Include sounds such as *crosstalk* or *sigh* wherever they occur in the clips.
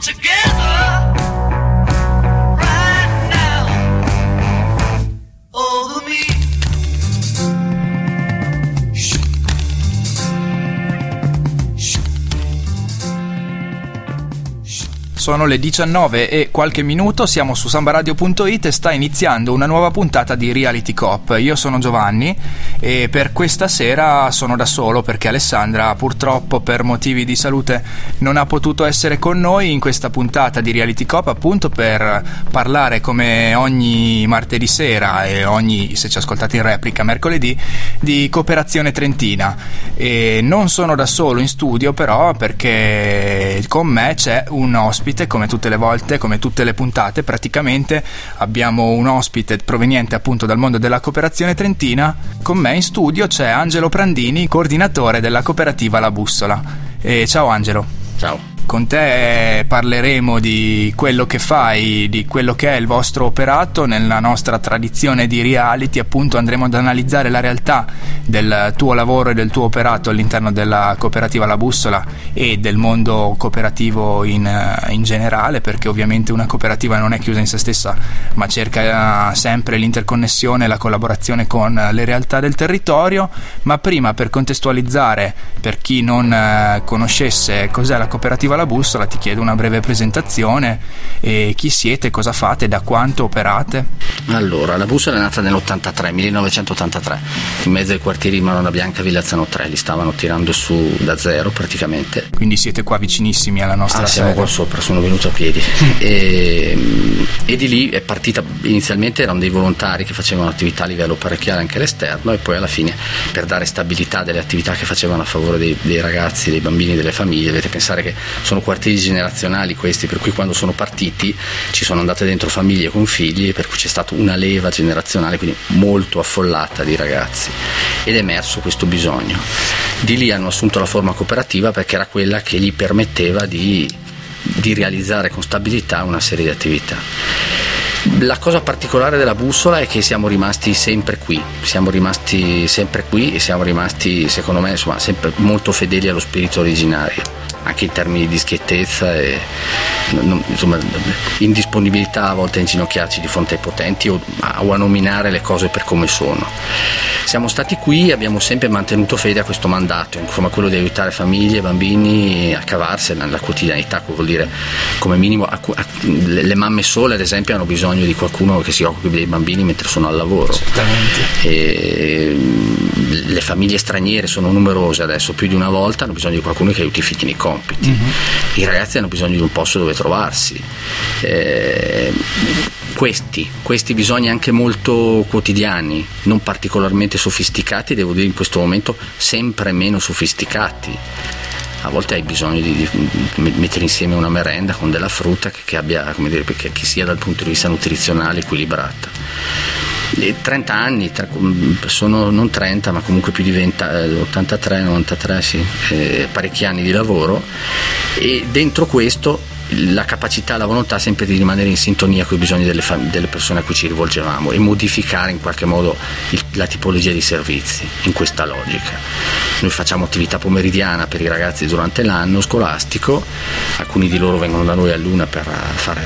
together. Sono le 19 e qualche minuto, siamo su sambaradio.it e sta iniziando una nuova puntata di Reality Cop. Io sono Giovanni e per questa sera sono da solo perché Alessandra purtroppo per motivi di salute non ha potuto essere con noi in questa puntata di Reality Cop appunto per parlare come ogni martedì sera e ogni, se ci ascoltate in replica, mercoledì di cooperazione trentina. E non sono da solo in studio però perché con me c'è un ospite ospite, come tutte le volte, come tutte le puntate, praticamente abbiamo un ospite proveniente appunto dal mondo della cooperazione trentina. Con me in studio c'è Angelo Prandini, coordinatore della cooperativa La Bussola. E ciao Angelo. Ciao con te parleremo di quello che fai, di quello che è il vostro operato. Nella nostra tradizione di reality, appunto andremo ad analizzare la realtà del tuo lavoro e del tuo operato all'interno della cooperativa La Bussola e del mondo cooperativo in, in generale, perché ovviamente una cooperativa non è chiusa in se stessa, ma cerca sempre l'interconnessione e la collaborazione con le realtà del territorio, ma prima per contestualizzare per chi non eh, conoscesse cos'è la cooperativa la bussola, ti chiedo una breve presentazione e chi siete, cosa fate, da quanto operate? Allora, la bussola è nata nell'83, 1983, in mezzo ai quartieri Marona Bianca, Villazzano 3, li stavano tirando su da zero praticamente. Quindi siete qua vicinissimi alla nostra ah, siamo qua sopra, sono venuto a piedi. *laughs* e, e, di lì è partita, inizialmente erano dei volontari che facevano attività a livello parecchiale anche all'esterno e poi alla fine per dare stabilità delle attività che facevano a favore dei, dei ragazzi, dei bambini, delle famiglie, dovete pensare che sono quartieri generazionali questi, per cui quando sono partiti ci sono andate dentro famiglie con figli, per cui c'è stata una leva generazionale, quindi molto affollata di ragazzi ed è emerso questo bisogno. Di lì hanno assunto la forma cooperativa perché era quella che gli permetteva di, di realizzare con stabilità una serie di attività. La cosa particolare della bussola è che siamo rimasti sempre qui, siamo rimasti sempre qui e siamo rimasti, secondo me, insomma, sempre molto fedeli allo spirito originario anche in termini di schiettezza e non, insomma, indisponibilità a volte a inginocchiarci di fronte ai potenti o a, o a nominare le cose per come sono. Siamo stati qui e abbiamo sempre mantenuto fede a questo mandato, insomma quello di aiutare famiglie e bambini a cavarsela nella quotidianità, vuol dire come minimo a, a, le mamme sole ad esempio hanno bisogno di qualcuno che si occupi dei bambini mentre sono al lavoro. E, le famiglie straniere sono numerose adesso più di una volta, hanno bisogno di qualcuno che aiuti i figli nei compiti. Mm-hmm. I ragazzi hanno bisogno di un posto dove trovarsi. Eh, questi, questi bisogni anche molto quotidiani, non particolarmente sofisticati, devo dire in questo momento sempre meno sofisticati. A volte hai bisogno di, di mettere insieme una merenda con della frutta che, che, abbia, dire, che sia dal punto di vista nutrizionale equilibrata. 30 anni, sono non 30 ma comunque più di 20, 83, 93, sì, eh, parecchi anni di lavoro. E dentro questo la capacità, la volontà sempre di rimanere in sintonia con i bisogni delle, fam- delle persone a cui ci rivolgevamo e modificare in qualche modo il, la tipologia di servizi in questa logica. Noi facciamo attività pomeridiana per i ragazzi durante l'anno scolastico, alcuni di loro vengono da noi all'una per, fare,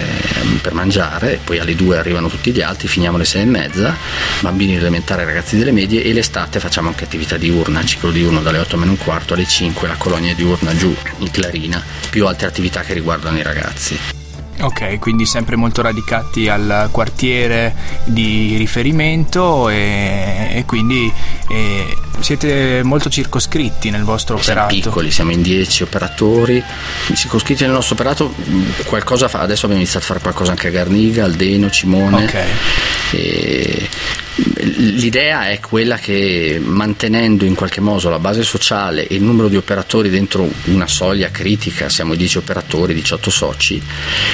per mangiare, poi alle due arrivano tutti gli altri, finiamo alle sei e mezza, bambini elementari e ragazzi delle medie e l'estate facciamo anche attività diurna, ciclo diurno dalle 8 meno un quarto alle 5, la colonia diurna giù in Clarina, più altre attività che riguardano i ragazzi ragazzi. Ok, quindi sempre molto radicati al quartiere di riferimento e, e quindi e siete molto circoscritti nel vostro operato. Siamo piccoli, siamo in 10 operatori, circoscritti nel nostro operato, qualcosa fa, adesso abbiamo iniziato a fare qualcosa anche a Garniga, Aldeno, Cimone. Ok. E L'idea è quella che mantenendo in qualche modo la base sociale e il numero di operatori dentro una soglia critica, siamo 10 operatori, 18 soci,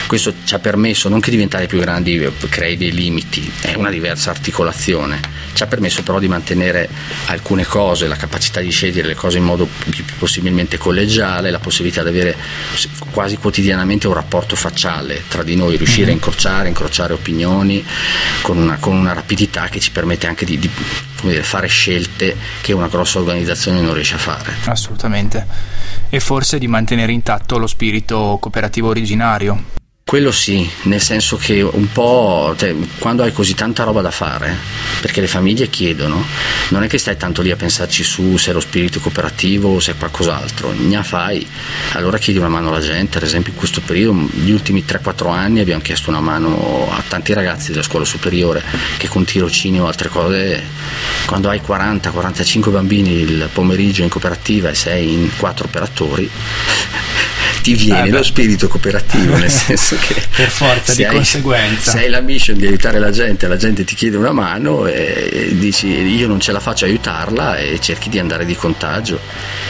questo ci ha permesso non che diventare più grandi crei dei limiti, è una diversa articolazione, ci ha permesso però di mantenere alcune cose, la capacità di scegliere le cose in modo più, più possibilmente collegiale, la possibilità di avere quasi quotidianamente un rapporto facciale tra di noi, riuscire mm-hmm. a incrociare, incrociare opinioni con una, con una rapidità che ci ci permette anche di, di dire, fare scelte che una grossa organizzazione non riesce a fare. Assolutamente. E forse di mantenere intatto lo spirito cooperativo originario. Quello sì, nel senso che un po' cioè, quando hai così tanta roba da fare, perché le famiglie chiedono, non è che stai tanto lì a pensarci su se è lo spirito cooperativo o se è qualcos'altro, ne fai, allora chiedi una mano alla gente, ad esempio in questo periodo, gli ultimi 3-4 anni abbiamo chiesto una mano a tanti ragazzi della scuola superiore che con tirocini o altre cose, quando hai 40-45 bambini il pomeriggio in cooperativa e sei in 4 operatori, ti viene eh lo spirito cooperativo, nel *laughs* senso che per forza di hai, conseguenza. Se hai la mission di aiutare la gente, la gente ti chiede una mano e dici io non ce la faccio aiutarla e cerchi di andare di contagio.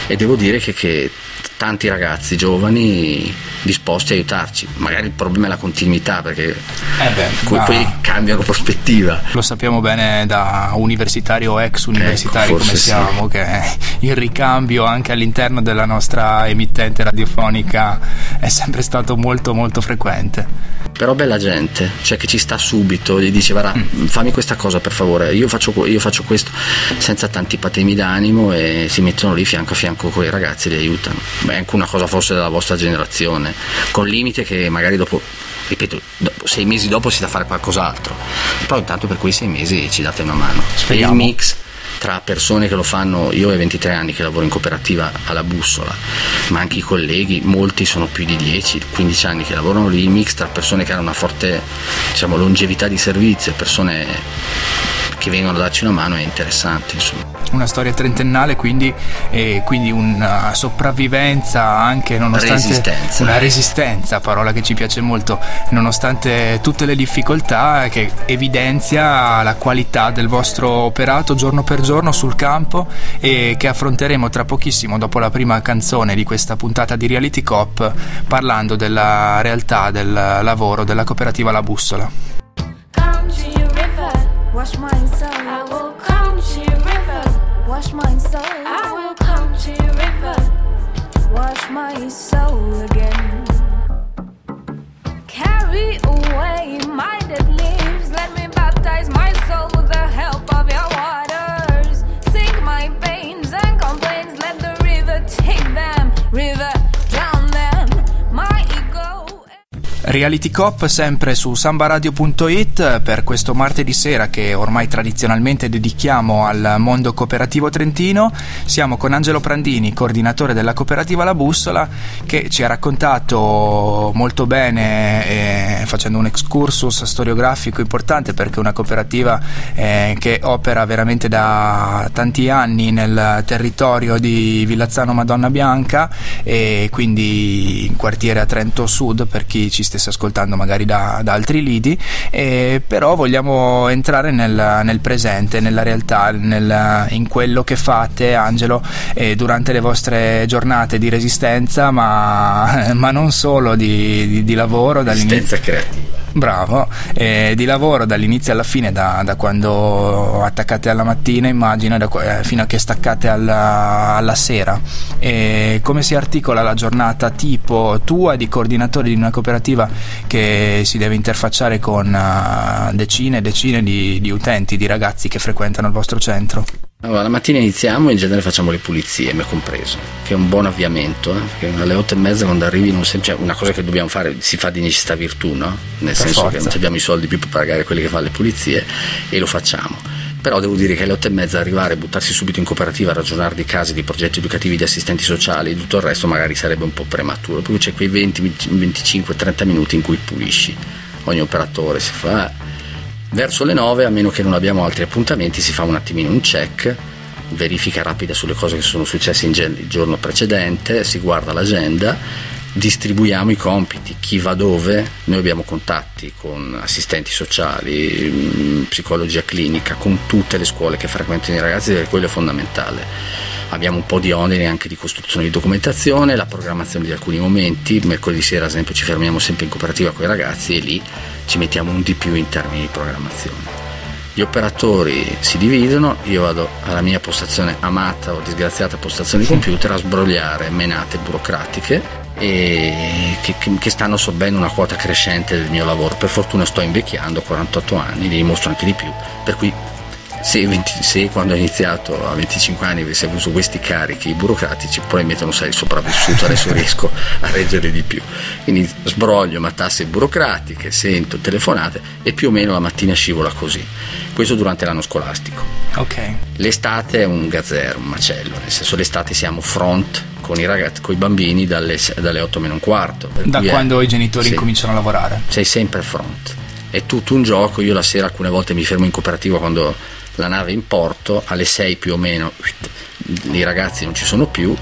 E devo dire che, che tanti ragazzi giovani disposti a aiutarci. Magari il problema è la continuità perché eh beh, que- poi cambiano prospettiva. Lo sappiamo bene da universitari o ex universitari ecco, come siamo, sì. che il ricambio anche all'interno della nostra emittente radiofonica è sempre stato molto molto frequente. Però bella gente, cioè che ci sta subito, gli dice guarda mm. fammi questa cosa per favore, io faccio, io faccio questo senza tanti patemi d'animo e si mettono lì fianco a fianco con i ragazzi e li aiutano. Beh, anche una cosa forse della vostra generazione, con limite che magari dopo ripeto, dopo, sei mesi dopo si da fare qualcos'altro, però intanto per quei sei mesi ci date una mano. Speriamo. Il mix tra persone che lo fanno, io ho 23 anni che lavoro in cooperativa alla bussola, ma anche i colleghi, molti sono più di 10-15 anni che lavorano lì, mix tra persone che hanno una forte diciamo, longevità di servizio e persone che vengono a darci una mano è interessante. Insomma una storia trentennale, quindi, eh, quindi una sopravvivenza anche nonostante resistenza. una resistenza, parola che ci piace molto, nonostante tutte le difficoltà che evidenzia la qualità del vostro operato giorno per giorno sul campo e che affronteremo tra pochissimo dopo la prima canzone di questa puntata di Reality Cop parlando della realtà del lavoro della cooperativa La Bussola. Carry away my dead leaves, let me baptize my Reality Cop sempre su sambaradio.it per questo martedì sera che ormai tradizionalmente dedichiamo al mondo cooperativo trentino. Siamo con Angelo Prandini, coordinatore della cooperativa La Bussola, che ci ha raccontato molto bene, eh, facendo un excursus storiografico importante perché è una cooperativa eh, che opera veramente da tanti anni nel territorio di Villazzano Madonna Bianca e quindi in quartiere a Trento Sud per chi ci stesse stesse ascoltando magari da, da altri lidi, eh, però vogliamo entrare nel, nel presente, nella realtà, nel, in quello che fate Angelo eh, durante le vostre giornate di resistenza, ma, *laughs* ma non solo di, di, di lavoro. Resistenza creativa. Bravo, eh, di lavoro dall'inizio alla fine, da, da, quando attaccate alla mattina, immagino, da, eh, fino a che staccate alla, alla sera. E come si articola la giornata tipo tua di coordinatore di una cooperativa che si deve interfacciare con uh, decine e decine di, di utenti, di ragazzi che frequentano il vostro centro? Allora, la mattina iniziamo e in genere facciamo le pulizie, me compreso, che è un buon avviamento, eh? perché alle otto e mezza quando arrivi non sempre, cioè una cosa che dobbiamo fare, si fa di necessità virtù, no? Nel per senso forza. che non abbiamo i soldi più per pagare quelli che fanno le pulizie e lo facciamo. Però devo dire che alle otto e mezza arrivare, buttarsi subito in cooperativa, a ragionare di case, di progetti educativi, di assistenti sociali, tutto il resto magari sarebbe un po' prematuro, perché c'è quei 20, 25, 30 minuti in cui pulisci ogni operatore, si fa Verso le 9, a meno che non abbiamo altri appuntamenti, si fa un attimino un check, verifica rapida sulle cose che sono successe il giorno precedente, si guarda l'agenda, distribuiamo i compiti, chi va dove, noi abbiamo contatti con assistenti sociali, mm, psicologia clinica, con tutte le scuole che frequentano i ragazzi, perché quello è fondamentale abbiamo un po' di oneri anche di costruzione di documentazione, la programmazione di alcuni momenti, mercoledì sera ad esempio ci fermiamo sempre in cooperativa con i ragazzi e lì ci mettiamo un di più in termini di programmazione. Gli operatori si dividono, io vado alla mia postazione amata o disgraziata postazione di computer a sbrogliare menate burocratiche e che, che, stanno assorbendo una quota crescente del mio lavoro. Per fortuna sto invecchiando, 48 anni, ne dimostro anche di più, per cui se, 20, se, quando ho iniziato a 25 anni avessi avuto questi carichi burocratici probabilmente non sarei sopravvissuto adesso riesco a reggere di più. Quindi sbroglio matasse burocratiche sento telefonate e più o meno la mattina scivola così. Questo durante l'anno scolastico. Okay. l'estate è un gazzero un macello nel senso l'estate siamo front con i ragazzi, con i bambini dalle, dalle 8 meno un quarto da quando è, i genitori sì, incominciano a lavorare. Sei sempre front. È tutto un gioco io la sera alcune volte mi fermo in cooperativa quando la nave in porto, alle 6 più o meno i ragazzi non ci sono più,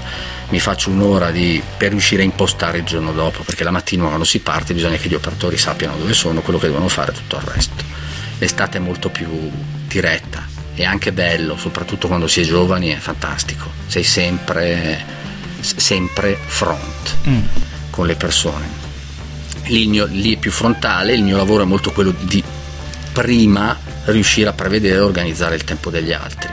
mi faccio un'ora di, per riuscire a impostare il giorno dopo, perché la mattina quando si parte bisogna che gli operatori sappiano dove sono, quello che devono fare e tutto il resto. L'estate è molto più diretta e anche bello, soprattutto quando si è giovani, è fantastico, sei sempre, sempre front mm. con le persone. Lì, mio, lì è più frontale, il mio lavoro è molto quello di prima riuscire a prevedere e organizzare il tempo degli altri.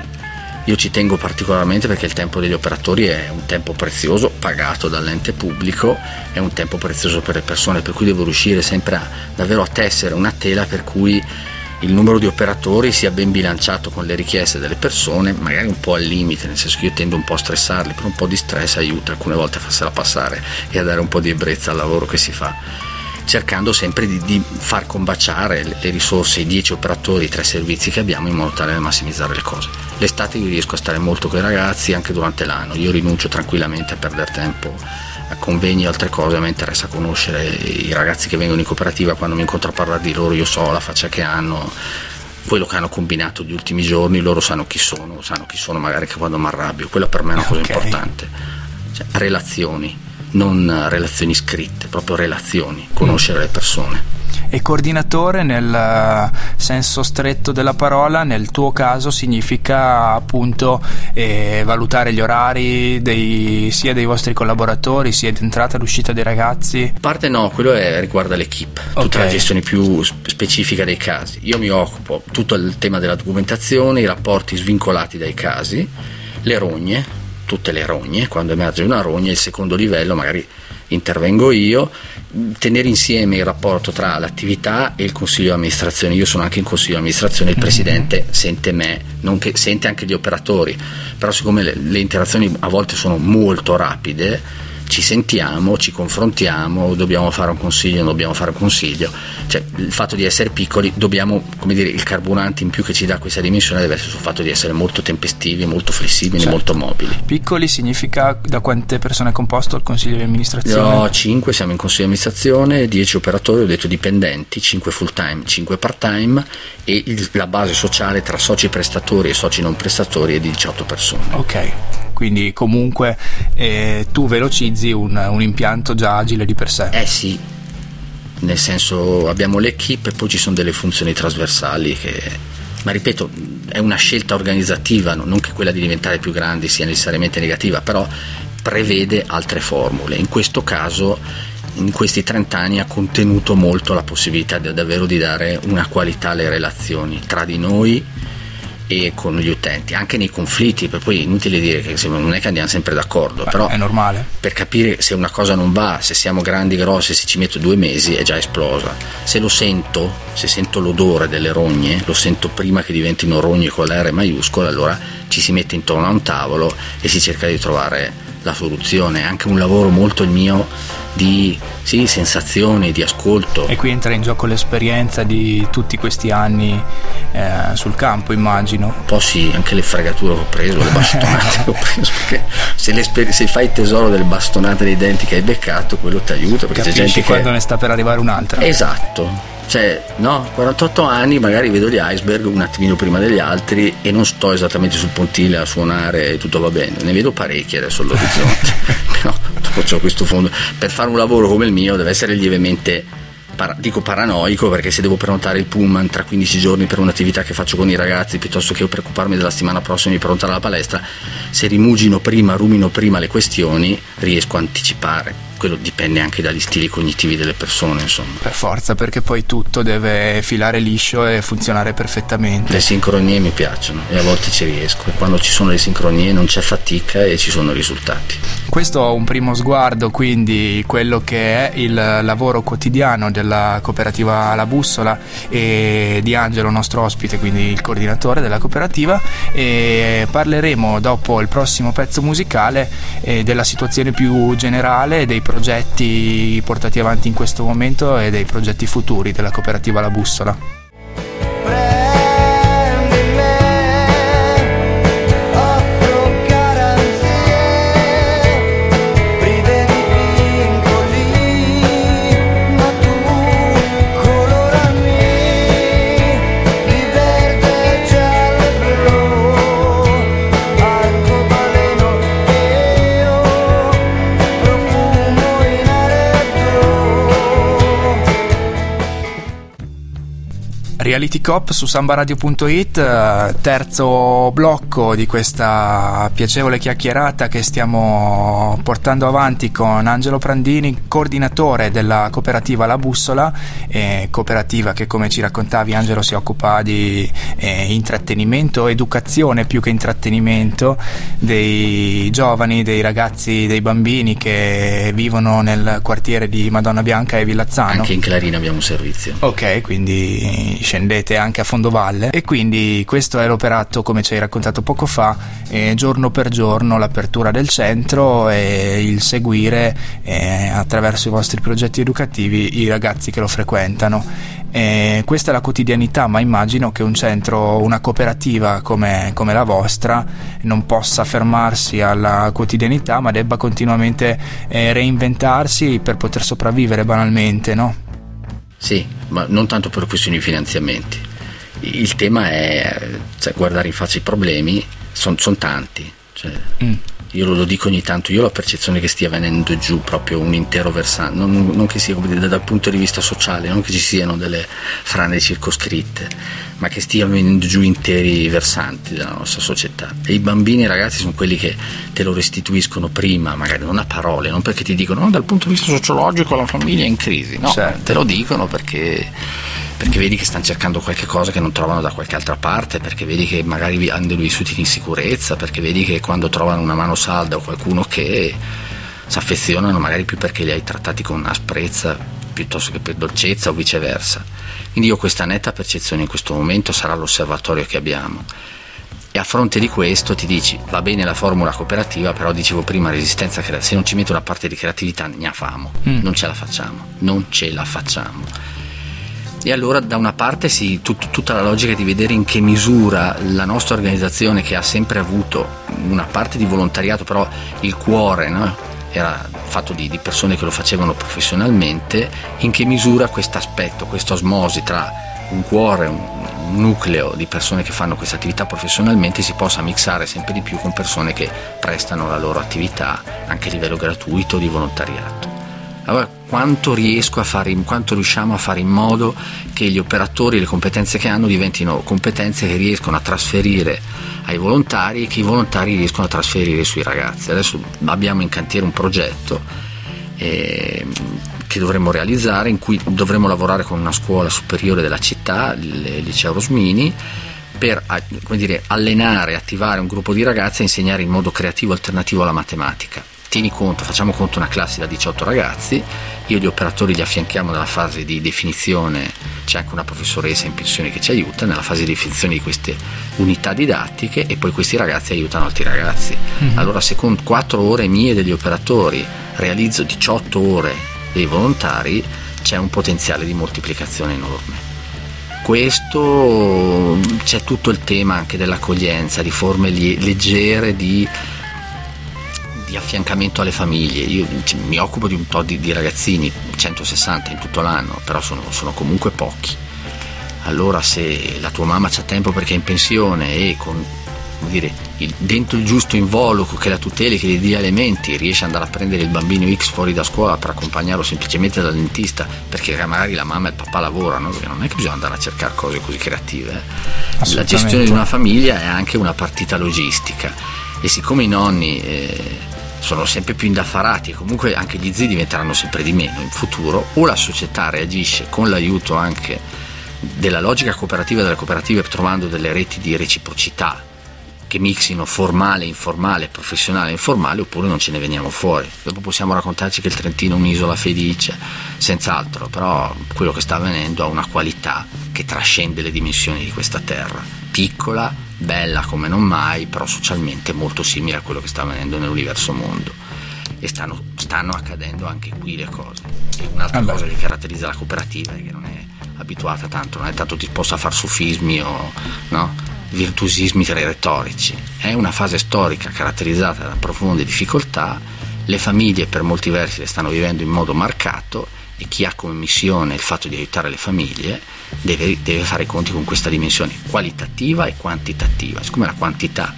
Io ci tengo particolarmente perché il tempo degli operatori è un tempo prezioso, pagato dall'ente pubblico, è un tempo prezioso per le persone, per cui devo riuscire sempre a, davvero a tessere una tela per cui il numero di operatori sia ben bilanciato con le richieste delle persone, magari un po' al limite, nel senso che io tendo un po' a stressarli, però un po' di stress aiuta alcune volte a farsela passare e a dare un po' di ebbrezza al lavoro che si fa cercando sempre di, di far combaciare le, le, risorse, i 10 operatori, i tre servizi che abbiamo in modo tale da massimizzare le cose. L'estate io riesco a stare molto con i ragazzi anche durante l'anno, io rinuncio tranquillamente a perdere tempo a convegni e altre cose, a me interessa conoscere i ragazzi che vengono in cooperativa, quando mi incontro a parlare di loro io so la faccia che hanno, quello che hanno combinato gli ultimi giorni, loro sanno chi sono, sanno chi sono magari che quando mi arrabbio, quella per me è una cosa okay. importante. Cioè, relazioni non relazioni scritte, proprio relazioni, conoscere le persone. E coordinatore nel eh, senso stretto della parola, nel tuo caso significa appunto eh, valutare gli orari dei, sia dei vostri collaboratori sia di entrata e uscita dei ragazzi? Parte no, quello è, riguarda l'equipe, tutta okay. la gestione più specifica dei casi. Io mi occupo tutto il tema della documentazione, i rapporti svincolati dai casi, le rogne, tutte le rogne, quando emerge una rogna, il secondo livello magari intervengo io, tenere insieme il rapporto tra l'attività e il consiglio di amministrazione. Io sono anche in consiglio di amministrazione, il presidente sente me, che, sente anche gli operatori, però siccome le, le interazioni a volte sono molto rapide, ci sentiamo, ci confrontiamo, dobbiamo fare un consiglio, non dobbiamo fare un consiglio. Cioè, il fatto di essere piccoli, dobbiamo, come dire, il carburante in più che ci dà questa dimensione deve essere sul fatto di essere molto tempestivi, molto flessibili, certo. molto mobili. Piccoli significa da quante persone è composto il consiglio di amministrazione? No, 5 siamo in consiglio di amministrazione, 10 operatori, ho detto dipendenti, 5 full time, 5 part time e il, la base sociale tra soci prestatori e soci non prestatori è di 18 persone. Ok quindi comunque eh, tu velocizzi un, un, impianto già agile di per sé. Eh sì, nel senso abbiamo l'equipe e poi ci sono delle funzioni trasversali che... Ma ripeto, è una scelta organizzativa, non che quella di diventare più grandi sia necessariamente negativa, però prevede altre formule. In questo caso in questi 30 anni ha contenuto molto la possibilità di, davvero di dare una qualità alle relazioni tra di noi e con gli utenti, anche nei conflitti, per poi è inutile dire che non è che andiamo sempre d'accordo, Beh, però è normale. Per capire se una cosa non va, se siamo grandi, grossi, se ci metto due mesi è già esplosa. Se lo sento, se sento l'odore delle rogne, lo sento prima che diventino rogne con la R maiuscola, allora ci si mette intorno a un tavolo e si cerca di trovare la soluzione, è anche un lavoro molto il mio di sì, sensazioni, di ascolto. E qui entra in gioco l'esperienza di tutti questi anni eh, sul campo, immagino. Un po' sì, anche le fregature che ho preso, le bastonate che *laughs* ho preso, perché se, se, fai tesoro delle bastonate dei denti che hai beccato, quello ti aiuta. Perché Capisci c'è gente quando che... ne sta per arrivare un'altra. Esatto, cioè, no, 48 anni, magari vedo gli iceberg un attimino prima degli altri e non sto esattamente sul pontile a suonare e tutto va bene. Ne vedo parecchi adesso all'orizzonte. *laughs* Però dopo ho questo fondo. Per fare un lavoro come il mio deve essere lievemente para- dico paranoico perché se devo prenotare il pullman tra 15 giorni per un'attività che faccio con i ragazzi piuttosto che preoccuparmi della settimana prossima di prenotare la palestra, se rimugino prima, rumino prima le questioni, riesco a anticipare quello dipende anche dagli stili cognitivi delle persone, insomma. Per forza, perché poi tutto deve filare liscio e funzionare perfettamente. Le sincronie mi piacciono e a volte ci riesco. E quando ci sono le sincronie non c'è fatica e ci sono risultati. Questo è un primo sguardo, quindi quello che è il lavoro quotidiano della cooperativa La Bussola e di Angelo, nostro ospite, quindi il coordinatore della cooperativa. E parleremo dopo il prossimo pezzo musicale eh, della situazione più generale dei progetti portati avanti in questo momento e dei progetti futuri della cooperativa La Bussola. Reality Cop su sambaradio.it, eh, terzo blocco di questa piacevole chiacchierata che stiamo portando avanti con Angelo Prandini, coordinatore della cooperativa La Bussola, eh, cooperativa che come ci raccontavi Angelo si occupa di eh, intrattenimento, educazione più che intrattenimento dei giovani, dei ragazzi, dei bambini che vivono nel quartiere di Madonna Bianca e Villazzano. Anche in Clarina abbiamo un servizio. Ok, quindi scendete anche a fondovalle e quindi questo è l'operato come ci hai raccontato poco fa eh, giorno per giorno l'apertura del centro e il seguire eh, attraverso i vostri progetti educativi i ragazzi che lo frequentano eh, questa è la quotidianità, ma immagino che un centro, una cooperativa come, come, la vostra non possa fermarsi alla quotidianità, ma debba continuamente eh, reinventarsi per poter sopravvivere banalmente, no? Sì, ma non tanto per questioni di finanziamenti. Il tema è cioè, guardare in faccia i problemi, sono son tanti. Cioè, mm. Io lo dico ogni tanto, io ho la percezione che stia venendo giù proprio un intero versante, non, non che sia dire, dal punto di vista sociale, non che ci siano delle frane circoscritte, ma che stiano venendo giù interi versanti della nostra società. E i bambini e i ragazzi sono quelli che te lo restituiscono prima, magari non a parole, non perché ti dicono no, dal punto di vista sociologico la famiglia è in crisi, no, certo. te lo dicono perché perché vedi che stanno cercando qualche cosa che non trovano da qualche altra parte, perché vedi che magari hanno vissuti in sicurezza, perché vedi che quando trovano una mano salda o qualcuno che si affezionano magari più perché li hai trattati con asprezza piuttosto che per dolcezza o viceversa. Quindi io ho questa netta percezione in questo momento, sarà l'osservatorio che abbiamo. E a fronte di questo ti dici, va bene la formula cooperativa, però dicevo prima resistenza creativa, se non ci metto una parte di creatività ne famo, mm. non ce la facciamo, non ce la facciamo. E allora da una parte sì, tut, tutta la logica di vedere in che misura la nostra organizzazione che ha sempre avuto una parte di volontariato, però il cuore no? era fatto di, di, persone che lo facevano professionalmente, in che misura questo aspetto, questa osmosi tra un cuore, un, nucleo di persone che fanno questa attività professionalmente si possa mixare sempre di più con persone che prestano la loro attività anche a livello gratuito di volontariato. Allora, quanto, riesco a fare, quanto riusciamo a fare in modo che gli operatori, le competenze che hanno diventino competenze che riescono a trasferire ai volontari e che i volontari riescono a trasferire sui ragazzi. Adesso abbiamo in cantiere un progetto eh, che dovremmo realizzare in cui dovremmo lavorare con una scuola superiore della città, il liceo Rosmini, per dire, allenare, attivare un gruppo di ragazzi a insegnare in modo creativo alternativo alla matematica tieni conto, facciamo conto una classe da 18 ragazzi, io gli operatori li affianchiamo nella fase di definizione, c'è anche una professoressa in pensione che ci aiuta nella fase di definizione di queste unità didattiche e poi questi ragazzi aiutano altri ragazzi. Mm-hmm. Allora se con 4 ore mie degli operatori realizzo 18 ore dei volontari, c'è un potenziale di moltiplicazione enorme questo c'è tutto il tema anche dell'accoglienza, di forme leggere di di affiancamento alle famiglie. Io mi occupo di un po' di, di ragazzini, 160 in tutto l'anno, però sono, sono comunque pochi. Allora se la tua mamma c'ha tempo perché è in pensione e con dire, il, dentro il giusto involucro che la tuteli, che gli dia elementi, riesce ad andare a prendere il bambino X fuori da scuola per accompagnarlo semplicemente dal dentista perché magari la mamma e il papà lavorano, perché non è che bisogna andare a cercare cose così creative. Eh. La gestione di una famiglia è anche una partita logistica e siccome i nonni... Eh, sono sempre più indaffarati e comunque anche gli zii diventeranno sempre di meno in futuro, o la società reagisce con l'aiuto anche della logica cooperativa delle cooperative trovando delle reti di reciprocità che mixino formale, informale, professionale e informale oppure non ce ne veniamo fuori. Dopo possiamo raccontarci che il Trentino è un'isola felice, senz'altro, però quello che sta avvenendo ha una qualità che trascende le dimensioni di questa terra. Piccola, bella come non mai, però socialmente molto simile a quello che sta avvenendo nell'universo mondo. E stanno, stanno accadendo anche qui le cose. E un'altra ah cosa che caratterizza la cooperativa è che non è abituata tanto, non è tanto disposta a far sofismi o no? virtuosismi retorici. È una fase storica caratterizzata da profonde difficoltà, le famiglie per molti versi le stanno vivendo in modo marcato e chi ha come missione il fatto di aiutare le famiglie deve, deve fare i conti con questa dimensione qualitativa e quantitativa. Siccome la quantità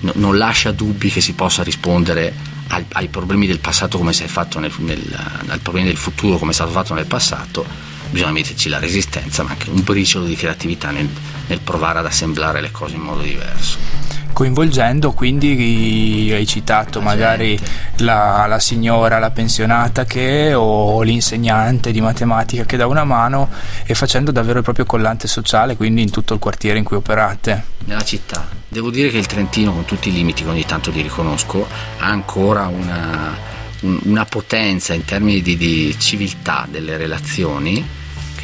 no, non lascia dubbi che si possa rispondere ai, ai problemi del passato come si è fatto nel, nel, ai problemi del futuro come è stato fatto nel passato, bisogna metterci la resistenza ma anche un briciolo di creatività nel, nel provare ad assemblare le cose in modo diverso coinvolgendo quindi hai citato magari la, la, signora, la pensionata che, o l'insegnante di matematica che dà una mano e facendo davvero il proprio collante sociale quindi in tutto il quartiere in cui operate. Nella città. Devo dire che il Trentino con tutti i limiti che ogni tanto li riconosco ha ancora una, una potenza in termini di, di civiltà delle relazioni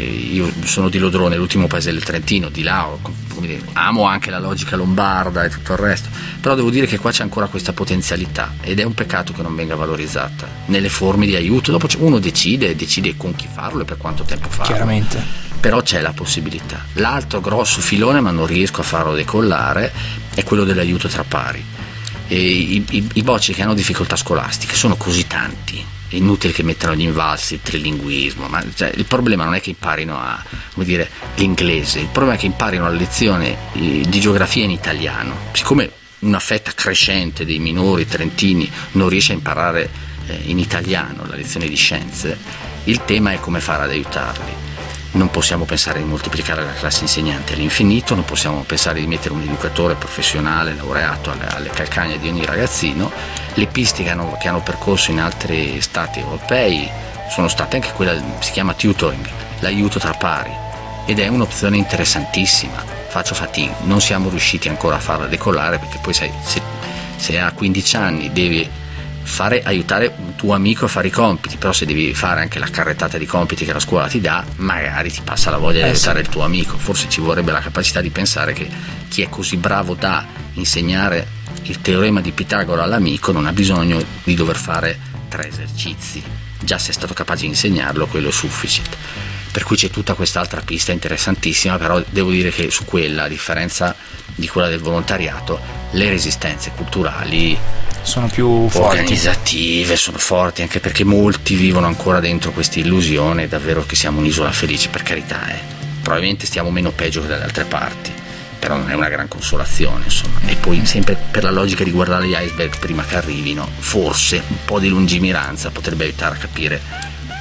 io sono di Lodrone, l'ultimo paese del Trentino, di là dire, amo anche la logica lombarda e tutto il resto, però devo dire che qua c'è ancora questa potenzialità ed è un peccato che non venga valorizzata nelle forme di aiuto. Dopo uno decide, decide con chi farlo e per quanto tempo farlo. Chiaramente. Però c'è la possibilità. L'altro grosso filone, ma non riesco a farlo decollare, è quello dell'aiuto tra pari. I, i, I bocci che hanno difficoltà scolastiche sono così tanti è inutile che mettano gli invalsi, il trilinguismo, ma cioè, il problema non è che imparino a, dire, l'inglese, il problema è che imparino la lezione eh, di geografia in italiano. Siccome una fetta crescente dei minori trentini non riesce a imparare eh, in italiano la lezione di scienze, il tema è come fare ad aiutarli non possiamo pensare di moltiplicare la classe insegnante all'infinito, non possiamo pensare di mettere un educatore professionale laureato alle, alle calcagne di ogni ragazzino. Le piste che hanno, che hanno, percorso in altri stati europei sono state anche quella, si chiama tutoring, l'aiuto tra pari, ed è un'opzione interessantissima. Faccio fatica, non siamo riusciti ancora a farla decollare perché poi sai, se, se a 15 anni devi fare, aiutare un tuo amico a fare i compiti, però se devi fare anche la carrettata di compiti che la scuola ti dà, magari ti passa la voglia di eh, aiutare sì. il tuo amico. Forse ci vorrebbe la capacità di pensare che chi è così bravo da insegnare il teorema di Pitagora all'amico non ha bisogno di dover fare tre esercizi. Già se è stato capace di insegnarlo, quello è sufficient. Per cui c'è tutta quest'altra pista interessantissima, però devo dire che su quella, a differenza di quella del volontariato, le resistenze culturali sono più forti. Organizzative, sono forti anche perché molti vivono ancora dentro questa illusione davvero che siamo un'isola felice, per carità, eh. probabilmente stiamo meno peggio che dalle altre parti, però non è una gran consolazione, insomma. E poi sempre per la logica di guardare gli iceberg prima che arrivino, forse un po' di lungimiranza potrebbe aiutare a capire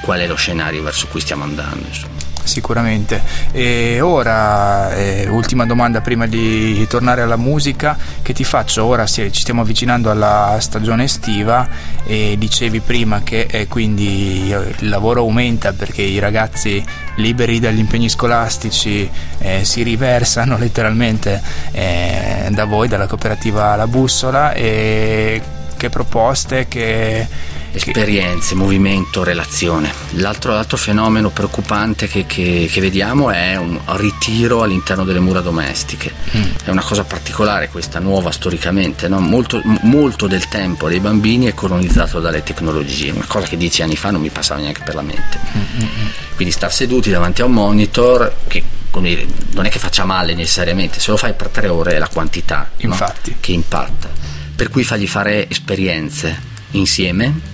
qual è lo scenario verso cui stiamo andando, insomma sicuramente. E ora, eh, ultima domanda prima di tornare alla musica, che ti faccio ora, sì, ci stiamo avvicinando alla stagione estiva e dicevi prima che eh, quindi il lavoro aumenta perché i ragazzi liberi dagli impegni scolastici eh, si riversano letteralmente eh, da voi, dalla cooperativa La Bussola e che proposte, che esperienze, movimento, relazione. L'altro, l'altro fenomeno preoccupante che, che, che, vediamo è un ritiro all'interno delle mura domestiche. Mm. È una cosa particolare questa, nuova storicamente. No? Molto, molto, del tempo dei bambini è colonizzato dalle tecnologie, una cosa che dieci anni fa non mi passava neanche per la mente. Mm-hmm. Quindi star seduti davanti a un monitor che dire, non è che faccia male necessariamente, se lo fai per tre ore è la quantità no? che impatta. Per cui fagli fare esperienze insieme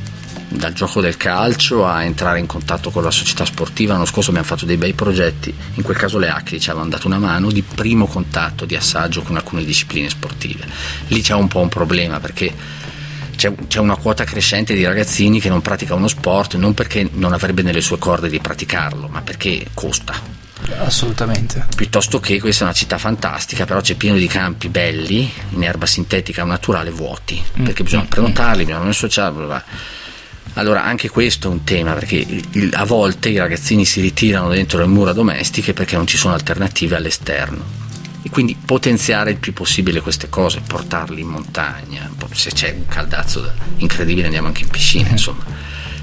dal gioco del calcio a entrare in contatto con la società sportiva. L'anno scorso abbiamo fatto dei bei progetti, in quel caso le Acri ci avevano dato una mano di primo contatto, di assaggio con alcune discipline sportive. Lì c'è un po' un problema perché c'è, c'è una quota crescente di ragazzini che non pratica uno sport non perché non avrebbe nelle sue corde di praticarlo, ma perché costa Assolutamente. Piuttosto che questa è una città fantastica, però c'è pieno di campi belli, in erba sintetica o naturale, vuoti, mm. perché bisogna prenotarli, bisogna associarli. Allora anche questo è un tema perché il, a volte i ragazzini si ritirano dentro le mura domestiche perché non ci sono alternative all'esterno e quindi potenziare il più possibile queste cose, portarli in montagna, se c'è un caldazzo incredibile andiamo anche in piscina, mm. insomma,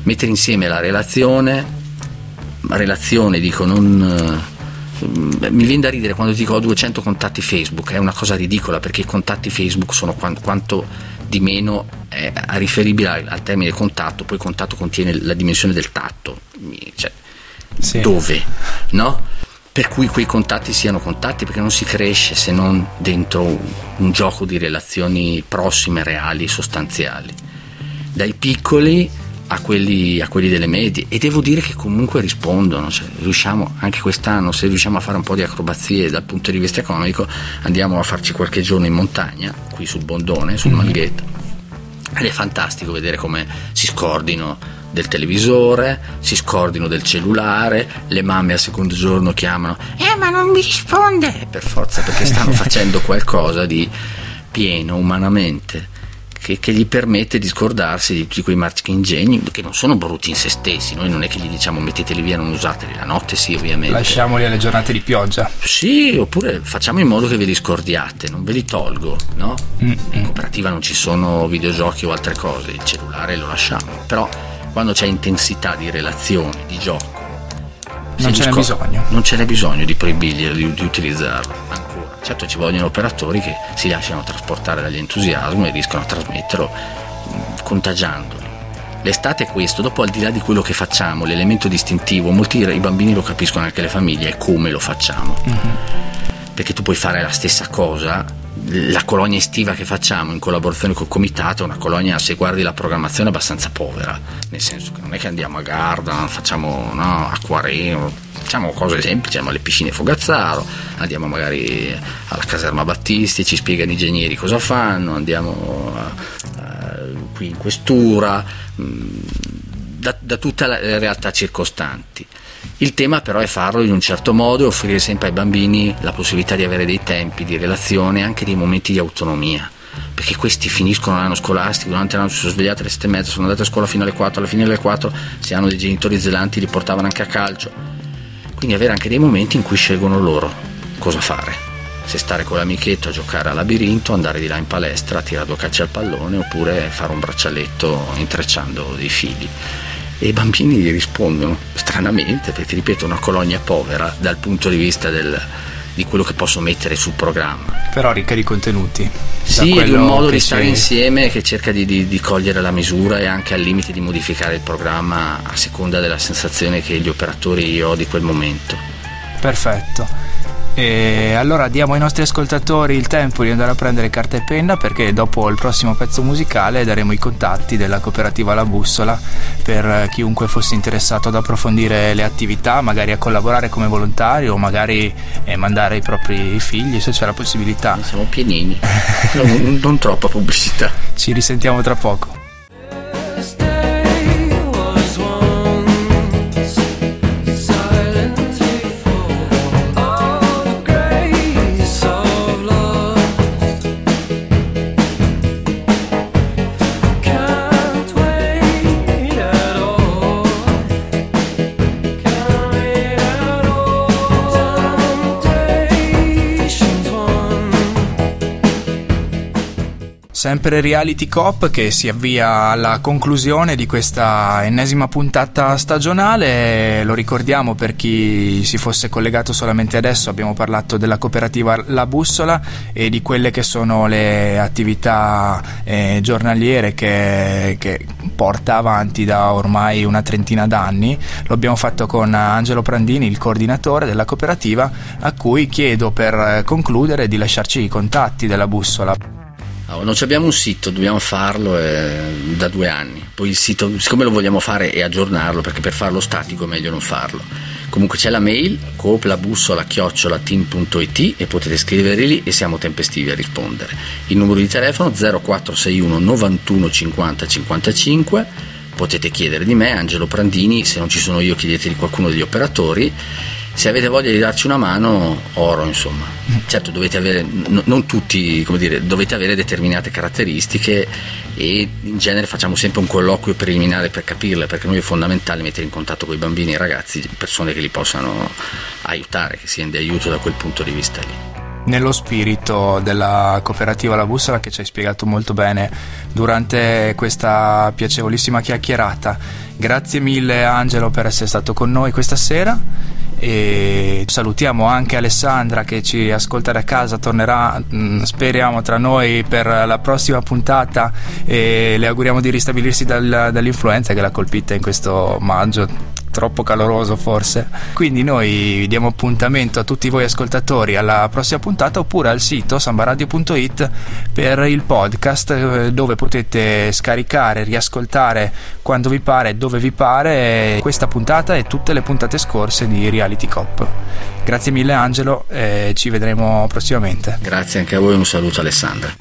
mettere insieme la relazione, relazione dico non... Eh, mi viene da ridere quando dico ho 200 contatti Facebook, è una cosa ridicola perché i contatti Facebook sono quanto, quanto di meno è riferibile al, al, termine contatto, poi contatto contiene la dimensione del tatto, cioè, sì. dove, no? per cui quei contatti siano contatti, perché non si cresce se non dentro un, un gioco di relazioni prossime, reali, sostanziali. Dai piccoli a quelli, a quelli, delle medie e devo dire che comunque rispondono, cioè, riusciamo anche quest'anno se riusciamo a fare un po' di acrobazie dal punto di vista economico andiamo a farci qualche giorno in montagna qui sul Bondone, sul mm-hmm. Malghetto ed è fantastico vedere come si scordino del televisore, si scordino del cellulare, le mamme al secondo giorno chiamano, eh ma non mi risponde, per forza perché stanno *laughs* facendo qualcosa di pieno umanamente. Che, che, gli permette di scordarsi di tutti quei marchingegni che non sono brutti in se stessi. Noi non è che gli diciamo metteteli via, non usateli. La notte sì, ovviamente. Lasciamoli alle giornate di pioggia. Sì, oppure facciamo in modo che ve li scordiate, non ve li tolgo, no? Mm-hmm. In cooperativa non ci sono videogiochi o altre cose, il cellulare lo lasciamo. Però quando c'è intensità di relazione, di gioco, non ce n'è bisogno. Non ce n'è bisogno di proibirli di, di utilizzarlo ancora. Certo ci vogliono operatori che si lasciano trasportare dall'entusiasmo e riescono a trasmetterlo contagiandoli. L'estate è questo, dopo al di là di quello che facciamo, l'elemento distintivo, molti i bambini lo capiscono anche le famiglie, è come lo facciamo. Mm-hmm. Perché tu puoi fare la stessa cosa la colonia estiva che facciamo in collaborazione col comitato è una colonia, se guardi la programmazione, abbastanza povera, nel senso che non è che andiamo a Garda, facciamo no, acquarello, facciamo cose semplici, andiamo alle piscine Fogazzaro, andiamo magari alla caserma Battisti, ci spiegano i ingegneri cosa fanno, andiamo a, qui in questura, mm, da, da tutte le realtà circostanti. Il tema però è farlo in un certo modo e offrire sempre ai bambini la possibilità di avere dei tempi di relazione e anche dei momenti di autonomia. Perché questi finiscono l'anno scolastico, durante l'anno si sono svegliati alle 7 e mezza, sono andati a scuola fino alle 4, alla fine delle 4 se hanno dei genitori zelanti li portavano anche a calcio. Quindi avere anche dei momenti in cui scelgono loro cosa fare. Se stare con l'amichetto a giocare al labirinto, andare di là in palestra, tirare due calci al pallone oppure fare un braccialetto intrecciando dei fili e i bambini gli rispondono stranamente perché ripeto una colonia povera dal punto di vista del, di quello che posso mettere sul programma. Però ricca di contenuti. Sì di un modo di stare c'è... insieme che cerca di, di, di, cogliere la misura e anche al limite di modificare il programma a seconda della sensazione che gli operatori ho di quel momento. Perfetto e allora diamo ai nostri ascoltatori il tempo di andare a prendere carta e penna perché dopo il prossimo pezzo musicale daremo i contatti della cooperativa La Bussola per chiunque fosse interessato ad approfondire le attività, magari a collaborare come volontario o magari eh, mandare i propri figli se c'è la possibilità. Siamo pienini, non, non troppa pubblicità. Ci risentiamo tra poco. Sempre Reality Cop che si avvia alla conclusione di questa ennesima puntata stagionale, lo ricordiamo per chi si fosse collegato solamente adesso, abbiamo parlato della cooperativa La Bussola e di quelle che sono le attività eh, giornaliere che, che porta avanti da ormai una trentina d'anni. Lo abbiamo fatto con Angelo Prandini, il coordinatore della cooperativa, a cui chiedo per concludere di lasciarci i contatti della bussola. No, non abbiamo un sito, dobbiamo farlo eh, da due anni. Poi il sito, siccome lo vogliamo fare e aggiornarlo, perché per farlo statico è meglio non farlo. Comunque c'è la mail cooplabussola-team.it e potete scrivere lì e siamo tempestivi a rispondere. Il numero di telefono 0461 91 50 55. Potete chiedere di me, Angelo Prandini, se non ci sono io chiedete di qualcuno degli operatori se avete voglia di darci una mano, oro insomma. Certo dovete avere, n- non tutti, come dire, dovete avere determinate caratteristiche e in genere facciamo sempre un colloquio preliminare per capirle, perché noi è fondamentale mettere in contatto con i bambini e i ragazzi, persone che li possano aiutare, che siano di aiuto da quel punto di vista lì nello spirito della cooperativa La Bussola che ci hai spiegato molto bene durante questa piacevolissima chiacchierata. Grazie mille Angelo per essere stato con noi questa sera e salutiamo anche Alessandra che ci ascolta da casa, tornerà mm, speriamo tra noi per la prossima puntata e le auguriamo di ristabilirsi dal, dall'influenza che l'ha colpita in questo maggio troppo caloroso forse. Quindi noi diamo appuntamento a tutti voi ascoltatori alla prossima puntata oppure al sito sambaradio.it per il podcast eh, dove potete scaricare, riascoltare quando vi pare, dove vi pare questa puntata e tutte le puntate scorse di Reality Cop. Grazie mille Angelo e ci vedremo prossimamente. Grazie anche a voi, un saluto Alessandra.